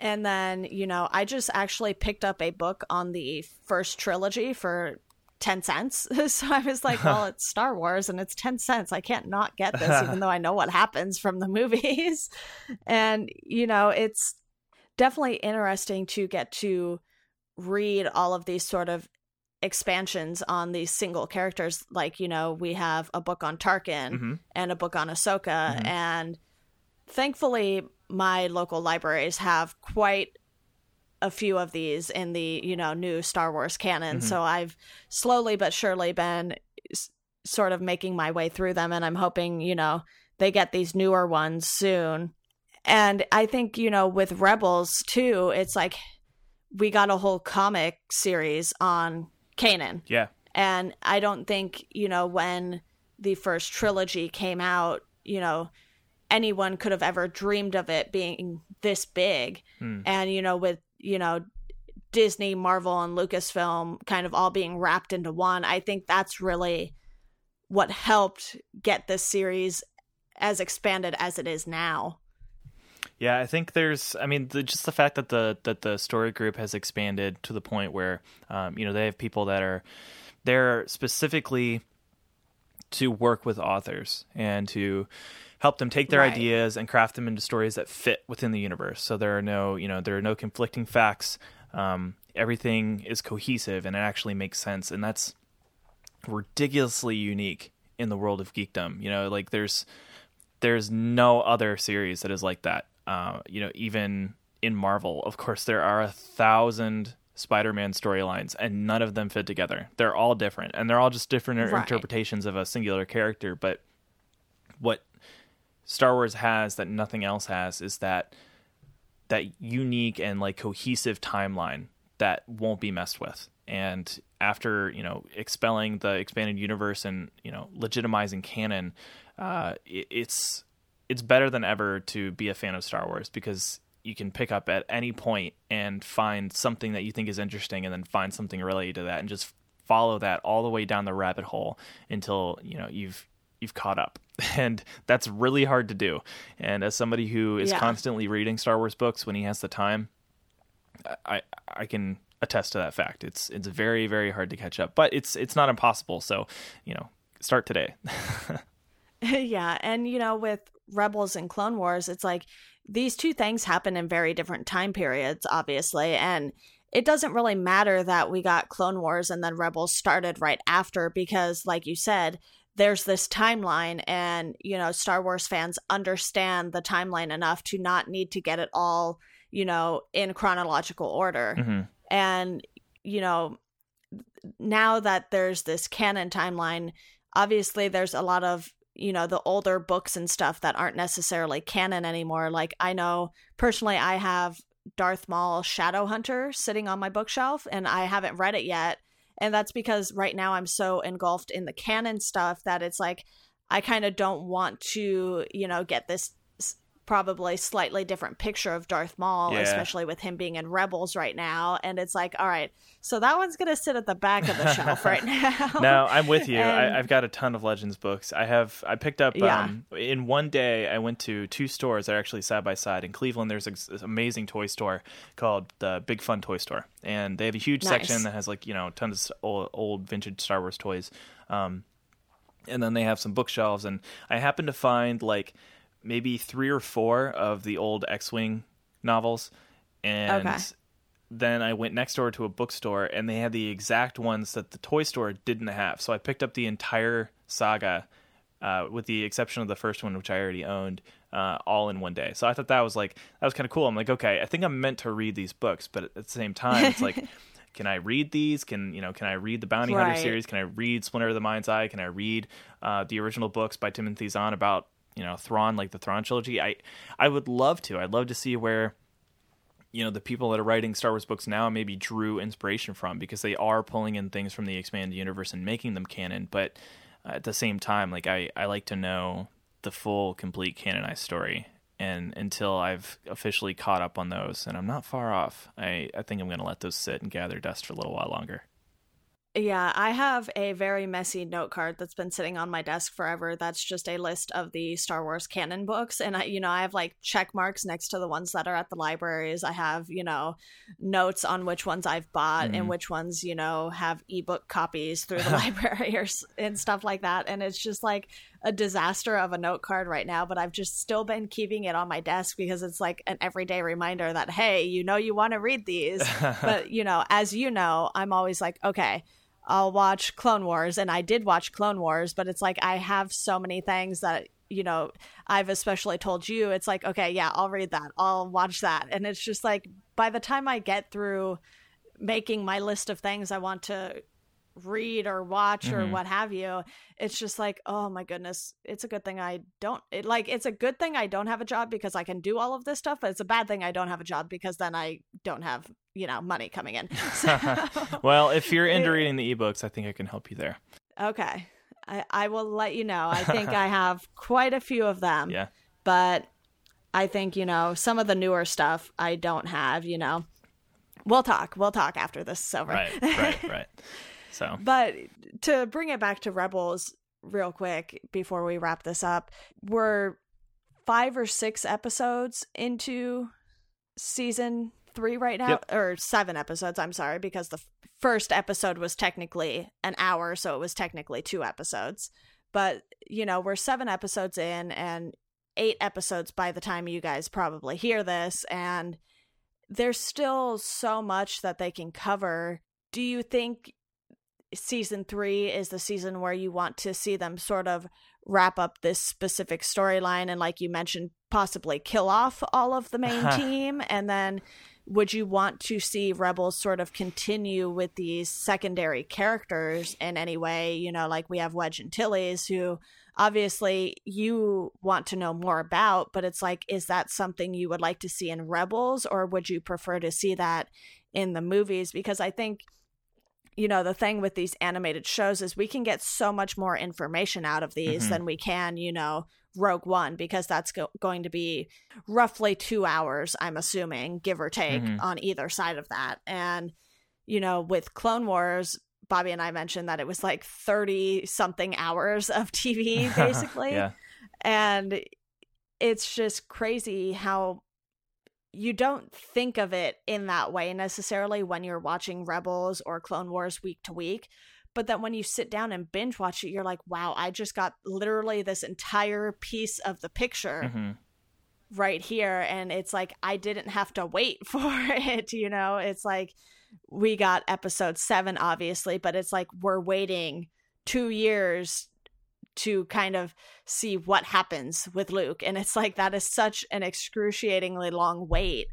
And then, you know, I just actually picked up a book on the first trilogy for 10 cents. [LAUGHS] so I was like, well, [LAUGHS] it's Star Wars and it's 10 cents. I can't not get [LAUGHS] this, even though I know what happens from the movies. and, you know, it's definitely interesting to get to read all of these sort of expansions on these single characters. Like, you know, we have a book on Tarkin mm-hmm. and a book on Ahsoka. Mm-hmm. And thankfully, my local libraries have quite a few of these in the, you know, new Star Wars canon. Mm-hmm. So I've slowly but surely been s- sort of making my way through them. And I'm hoping, you know, they get these newer ones soon. And I think, you know, with Rebels too, it's like we got a whole comic series on Kanan. Yeah. And I don't think, you know, when the first trilogy came out, you know, anyone could have ever dreamed of it being this big. Mm. And, you know, with, you know, Disney, Marvel, and Lucasfilm kind of all being wrapped into one, I think that's really what helped get this series as expanded as it is now. Yeah, I think there's. I mean, the, just the fact that the that the story group has expanded to the point where, um, you know, they have people that are there specifically to work with authors and to help them take their right. ideas and craft them into stories that fit within the universe. So there are no, you know, there are no conflicting facts. Um, everything is cohesive and it actually makes sense, and that's ridiculously unique in the world of geekdom. You know, like there's there's no other series that is like that. Uh, you know, even in Marvel, of course, there are a thousand Spider-Man storylines, and none of them fit together. They're all different, and they're all just different right. interpretations of a singular character. But what Star Wars has that nothing else has is that that unique and like cohesive timeline that won't be messed with. And after you know expelling the expanded universe and you know legitimizing canon, uh, it, it's it's better than ever to be a fan of Star Wars because you can pick up at any point and find something that you think is interesting and then find something related to that and just follow that all the way down the rabbit hole until you know you've you've caught up. [LAUGHS] And that's really hard to do. And as somebody who is yeah. constantly reading star wars books when he has the time i i can attest to that fact. It's it's very very hard to catch up but it's it's not impossible. So you know start today. [LAUGHS] [LAUGHS] Yeah. And you know with Rebels and Clone Wars, it's like these two things happen in very different time periods, obviously. And it doesn't really matter that we got Clone Wars and then Rebels started right after because, like you said, there's this timeline, and, you know, Star Wars fans understand the timeline enough to not need to get it all, you know, in chronological order. Mm-hmm. And, you know, now that there's this canon timeline, obviously there's a lot of you know the older books and stuff that aren't necessarily canon anymore like i know personally i have darth maul shadow hunter sitting on my bookshelf and i haven't read it yet and that's because right now i'm so engulfed in the canon stuff that it's like i kind of don't want to you know get this probably slightly different picture of Darth Maul, yeah. especially with him being in Rebels right now. And it's like, all right, so that one's going to sit at the back of the shelf [LAUGHS] right now. no, I'm with you. and, I, have got a ton of Legends books. I have, I picked up, yeah. um, in one day, I went to two stores that are actually side by side. In Cleveland, there's this amazing toy store called the Big Fun Toy Store. And they have a huge nice. section that has like, you know, tons of old, old vintage Star Wars toys. Um, and then they have some bookshelves. And I happened to find like, maybe three or four of the old X-wing novels, and okay. then I went next door to a bookstore, and they had the exact ones that the toy store didn't have. So I picked up the entire saga, uh, with the exception of the first one, which I already owned, uh, all in one day. So I thought that was like that was kind of cool. I'm like, okay, I think I'm meant to read these books, but at the same time, it's like. [LAUGHS] can I read these? Can you know? Can I read the Bounty Hunter series? Can I read Splinter of the Mind's Eye? Can I read uh, the original books by Timothy Zahn about you know Thrawn, like the Thrawn trilogy? I I would love to. I'd love to see where you know the people that are writing Star Wars books now maybe drew inspiration from because they are pulling in things from the expanded universe and making them canon. But at the same time, like I I like to know the full, complete canonized story. And until I've officially caught up on those, and I'm not far off, I, I think I'm going to let those sit and gather dust for a little while longer. Yeah, I have a very messy note card that's been sitting on my desk forever. That's just a list of the Star Wars canon books. And I, you know, I have like check marks next to the ones that are at the libraries. I have, you know, notes on which ones I've bought and Mhm. which ones, you know, have ebook copies through the [LAUGHS] library or, s- and stuff like that. And it's just like a disaster of a note card right now, but I've just still been keeping it on my desk because it's like an everyday reminder that, hey, you know, you want to read these. [LAUGHS] but, you know, as you know, I'm always like, okay, I'll watch Clone Wars, and I did watch Clone Wars, but it's like I have so many things that you know I've especially told you. It's like okay, yeah, I'll read that, I'll watch that, and it's just like by the time I get through making my list of things I want to read or watch or Mhm. what have you it's just like oh my goodness it's a good thing i don't it, like it's a good thing i don't have a job because i can do all of this stuff but it's a bad thing i don't have a job because then i don't have you know money coming in [LAUGHS] So- [LAUGHS] well, if you're into reading the ebooks, I think I can help you there. Okay. I, I will let you know. I think [LAUGHS] I have quite a few of them. Yeah. But I think, you know, some of the newer stuff I don't have, you know. We'll talk. We'll talk after this is over. Right, right, right. So, But to bring it back to Rebels real quick before we wrap this up, we're five or six episodes into season three right now, Yep. or seven episodes. I'm sorry, because the first episode was technically an hour, so it was technically two episodes. But, you know, we're seven episodes in and eight episodes by the time you guys probably hear this. And there's still so much that they can cover. Do you think season three is the season where you want to see them sort of wrap up this specific storyline and like you mentioned possibly kill off all of the main uh-huh. team? And then would you want to see rebels sort of continue with these secondary characters in any way? You know like we have wedge Antilles who obviously you want to know more about but it's like is that something you would like to see in rebels or would you prefer to see that in the movies? Because i think you know the thing with these animated shows is we can get so much more information out of these Mhm. than we can you know rogue one because that's go- going to be roughly two hours i'm assuming give or take Mhm. on either side of that and you know with clone wars bobby and i mentioned that it was like 30 something hours of tv [LAUGHS] basically yeah. and it's just crazy how you don't think of it in that way necessarily when you're watching Rebels or Clone Wars week to week. But then when you sit down and binge watch it, you're like, wow, I just got literally this entire piece of the picture hmm right here. And it's like, I didn't have to wait [LAUGHS] for it, you know? It's like, we got episode seven, obviously, but it's like we're waiting two years to kind of see what happens with Luke. And it's like that is such an excruciatingly long wait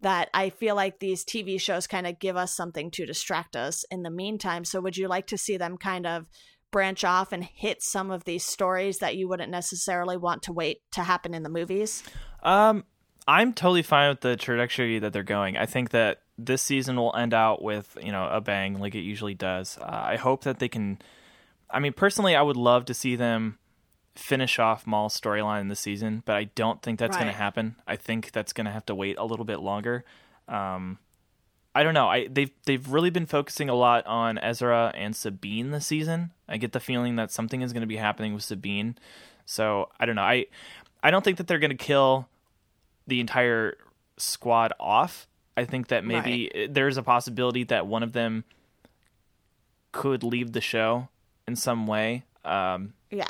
that I feel like these TV shows kind of give us something to distract us in the meantime. So would you like to see them kind of branch off and hit some of these stories that you wouldn't necessarily want to wait to happen in the movies? Um, I'm totally fine with the trajectory that they're going. I think that this season will end out with you know a bang, like it usually does. Uh, I hope that they can. I mean, personally, I would love to see them finish off Maul's storyline in the season, but I don't think that's going to happen. I think that's going to have to wait a little bit longer. Um, I don't know. I they've they've really been focusing a lot on Ezra and Sabine this season. I get the feeling that something is going to be happening with Sabine. So I don't know. I I don't think that they're going to kill the entire squad off. I think that maybe there's a possibility that one of them could leave the show in some way. Um, Yeah.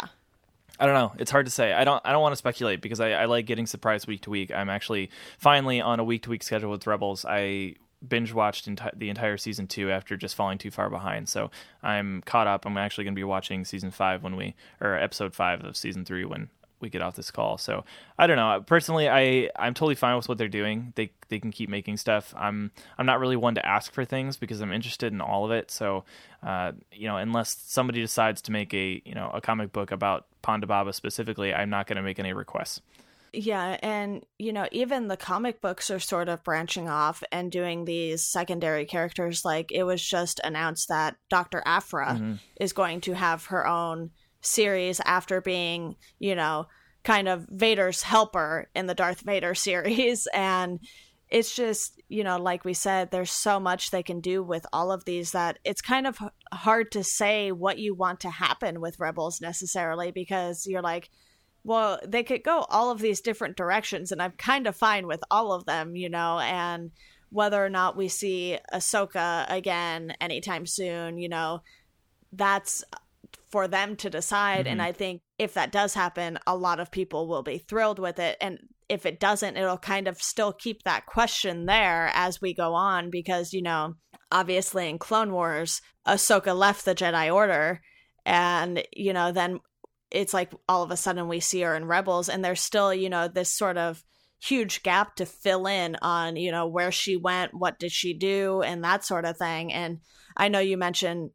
I don't know. It's hard to say. I don't. I don't want to speculate because I, I like getting surprised week to week. I'm actually finally on a week to week schedule with Rebels. I binge watched enti- the entire season two after just falling too far behind. So I'm caught up. I'm actually going to be watching season five when we or episode five of season three when we get off this call. So I don't know. Personally, I I'm totally fine with what they're doing. They they can keep making stuff. I'm I'm not really one to ask for things because I'm interested in all of it. So uh, you know, unless somebody decides to make a you know a comic book about Ponda Baba specifically, I'm not going to make any requests. Yeah, and you know, even the comic books are sort of branching off and doing these secondary characters. Like it was just announced that Dr. Aphra mm-hmm. is going to have her own series after being, you know, kind of Vader's helper in the Darth Vader [LAUGHS] series. And it's just, you know, like we said, there's so much they can do with all of these that it's kind of hard to say what you want to happen with Rebels necessarily because you're like, well, they could go all of these different directions, and I'm kind of fine with all of them, you know, and whether or not we see Ahsoka again anytime soon, you know, that's for them to decide. Mm-hmm. And I think if that does happen, a lot of people will be thrilled with it. And if it doesn't, it'll kind of still keep that question there as we go on because, you know, obviously in Clone Wars, Ahsoka left the Jedi Order. And, you know, then it's like all of a sudden we see her in Rebels, and there's still, you know, this sort of huge gap to fill in on, you know, where she went, what did she do, and that sort of thing. And I know you mentioned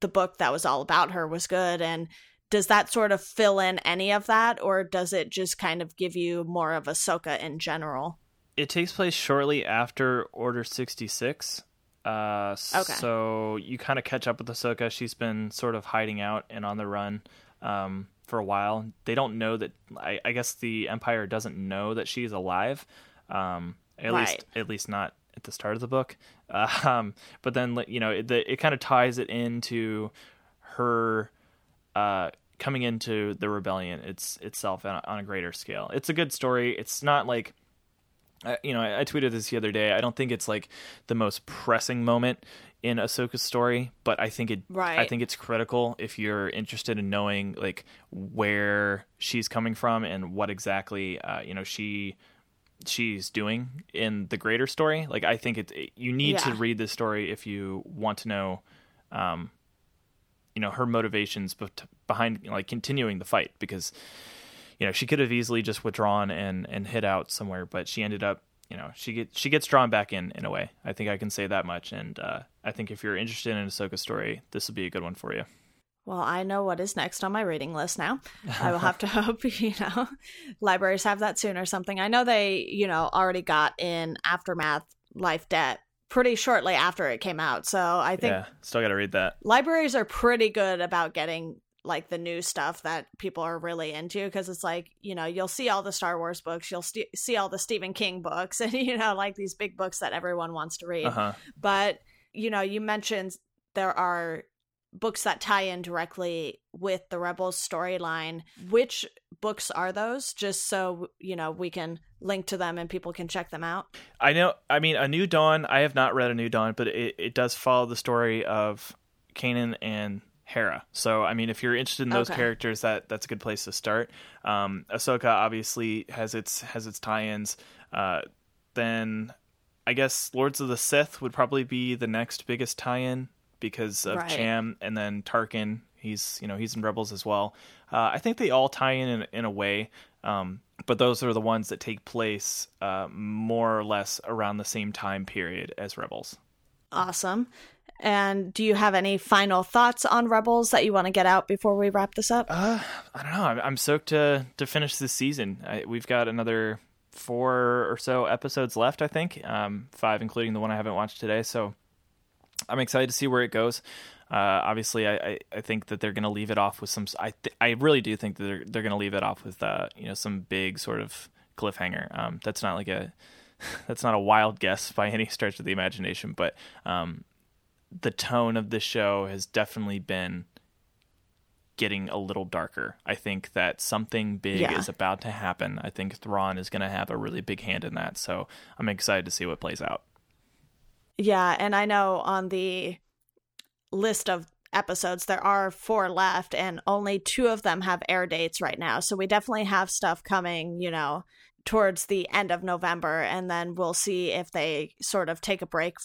the book that was all about her was good. And does that sort of fill in any of that, or does it just kind of give you more of Ahsoka in general? It takes place shortly after Order 66. Uh, okay. So you kind of catch up with Ahsoka. She's been sort of hiding out and on the run um, for a while. They don't know that. I, I, guess the Empire doesn't know that she's alive. Um, at right. least, at least not at the start of the book. [LAUGHS] Um, but then, you know, it, it kind of ties it into her uh, coming into the rebellion it's itself on a, on a greater scale. It's a good story. It's not like uh, you know, I, I, tweeted this the other day. I don't think it's like the most pressing moment in Ahsoka's story, but I think it right. I think it's critical if you're interested in knowing like where she's coming from and what exactly uh, you know she she's doing in the greater story. Like I think it, it you need yeah. to read this story if you want to know um you know her motivations behind like continuing the fight because you know she could have easily just withdrawn and and hid out somewhere but she ended up you know she get she gets drawn back in in a way. I think I can say that much, and uh, I think if you're interested in Ahsoka story, this will be a good one for you. Well, I know what is next on my reading list now. I will have [LAUGHS] to hope, [LAUGHS] you know, libraries have that soon or something. I know they, you know, already got in Aftermath Life Debt pretty shortly after it came out. So I think yeah, still got to read that. Libraries are pretty good about getting like the new stuff that people are really into because it's like you know you'll see all the star wars books you'll st- see all the stephen king books [LAUGHS] and you know like these big books that everyone wants to read uh-huh. but you know you mentioned there are books that tie in directly with the rebels storyline which books are those just so you know we can link to them and people can check them out i know i mean a new dawn i have not read a new dawn but it, it does follow the story of kanan and Hera. So I mean, if you're interested in those okay. characters, that that's a good place to start. Um, Ahsoka obviously has its has its tie-ins. Uh, then I guess Lords of the Sith would probably be the next biggest tie-in because of right. Cham, and then Tarkin. He's you know he's in Rebels as well. Uh, I think they all tie in in, in a way, um, but those are the ones that take place uh, more or less around the same time period as Rebels. Awesome. And do you have any final thoughts on Rebels that you want to get out before we wrap this up? Uh, I don't know. I'm, I'm stoked to to finish this season. I, we've got another four or so episodes left. I think um, five, including the one I haven't watched today. So I'm excited to see where it goes. Uh, obviously, I, I, I, think that they're going to leave it off with some. I th- I really do think that they're they're going to leave it off with uh, you know some big sort of cliffhanger. Um, that's not like a [LAUGHS] that's not a wild guess by any stretch of the imagination, but um, the tone of the show has definitely been getting a little darker. I think that something big yeah. is about to happen. I think Thrawn is going to have a really big hand in that. So I'm excited to see what plays out. Yeah, and I know on the list of episodes there are four left and only two of them have air dates right now. So we definitely have stuff coming, you know, towards the end of November and then we'll see if they sort of take a break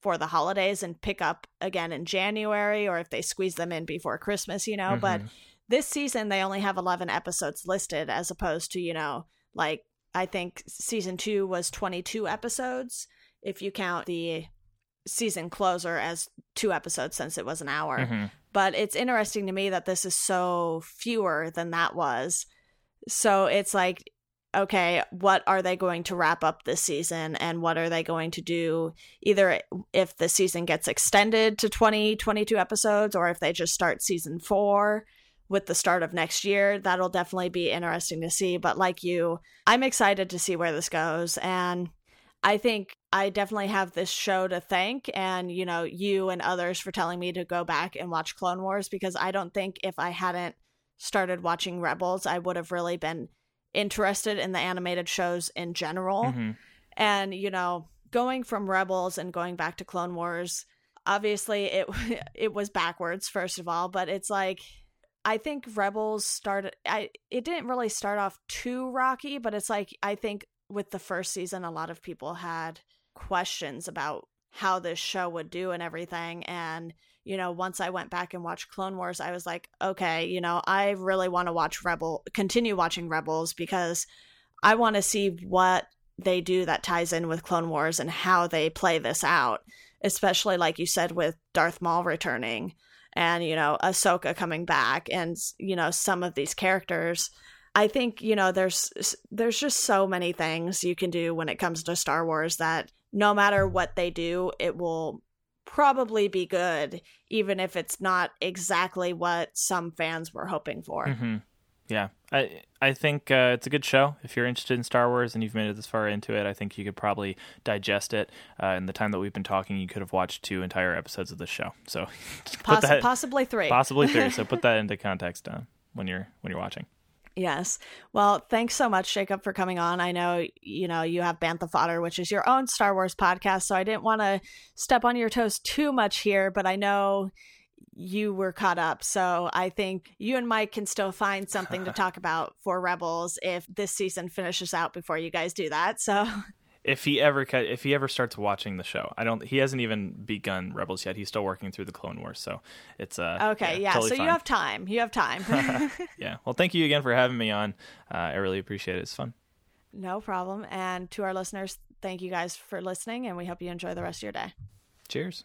for the holidays and pick up again in January or if they squeeze them in before Christmas, you know, mm-hmm. but this season they only have 11 episodes listed as opposed to, you know, like I think season 2 was 22 episodes if you count the season closer as two episodes since it was an hour. Mm-hmm. But it's interesting to me that this is so fewer than that was. So it's like, okay, what are they going to wrap up this season and what are they going to do either if the season gets extended to 20, 22 episodes or if they just start season four with the start of next year. That'll definitely be interesting to see. But like you, I'm excited to see where this goes. And I think I definitely have this show to thank and, you know, you and others for telling me to go back and watch Clone Wars because I don't think if I hadn't started watching Rebels, I would have really been interested in the animated shows in general. Mm-hmm. And, you know, going from Rebels and going back to Clone Wars, obviously it [LAUGHS] it was backwards first of all, but it's like I think Rebels started I it didn't really start off too rocky, but it's like I think with the first season, a lot of people had questions about how this show would do and everything. And, you know, once I went back and watched Clone Wars, I was like, okay, you know, I really want to watch Rebel, continue watching Rebels because I want to see what they do that ties in with Clone Wars and how they play this out, especially like you said with Darth Maul returning and, you know, Ahsoka coming back and, you know, some of these characters I think you know there's there's just so many things you can do when it comes to Star Wars that no matter what they do, it will probably be good, even if it's not exactly what some fans were hoping for. Mm-hmm. Yeah, I I think uh, it's a good show. If you're interested in Star Wars and you've made it this far into it, I think you could probably digest it. Uh, in the time that we've been talking, you could have watched two entire episodes of this show. So [LAUGHS] Poss- that, possibly three, possibly three. so [LAUGHS] put that into context uh, when you're when you're watching. Yes. Well, thanks so much, Jacob, for coming on. I know, you know, you have Bantha Fodder, which is your own Star Wars podcast, so I didn't want to step on your toes too much here, but I know you were caught up. So I think you and Mike can still find something to [LAUGHS] talk about for Rebels if this season finishes out before you guys do that. So [LAUGHS] if he ever if he ever starts watching the show. I don't. He hasn't even begun Rebels yet. He's still working through the Clone Wars, so it's uh okay. Yeah, yeah totally so fine. you have time. You have time. [LAUGHS] yeah. [LAUGHS] Well, thank you again for having me on. Uh, I really appreciate it. It's fun. No problem. And to our listeners, thank you guys for listening, and we hope you enjoy the rest of your day. Cheers.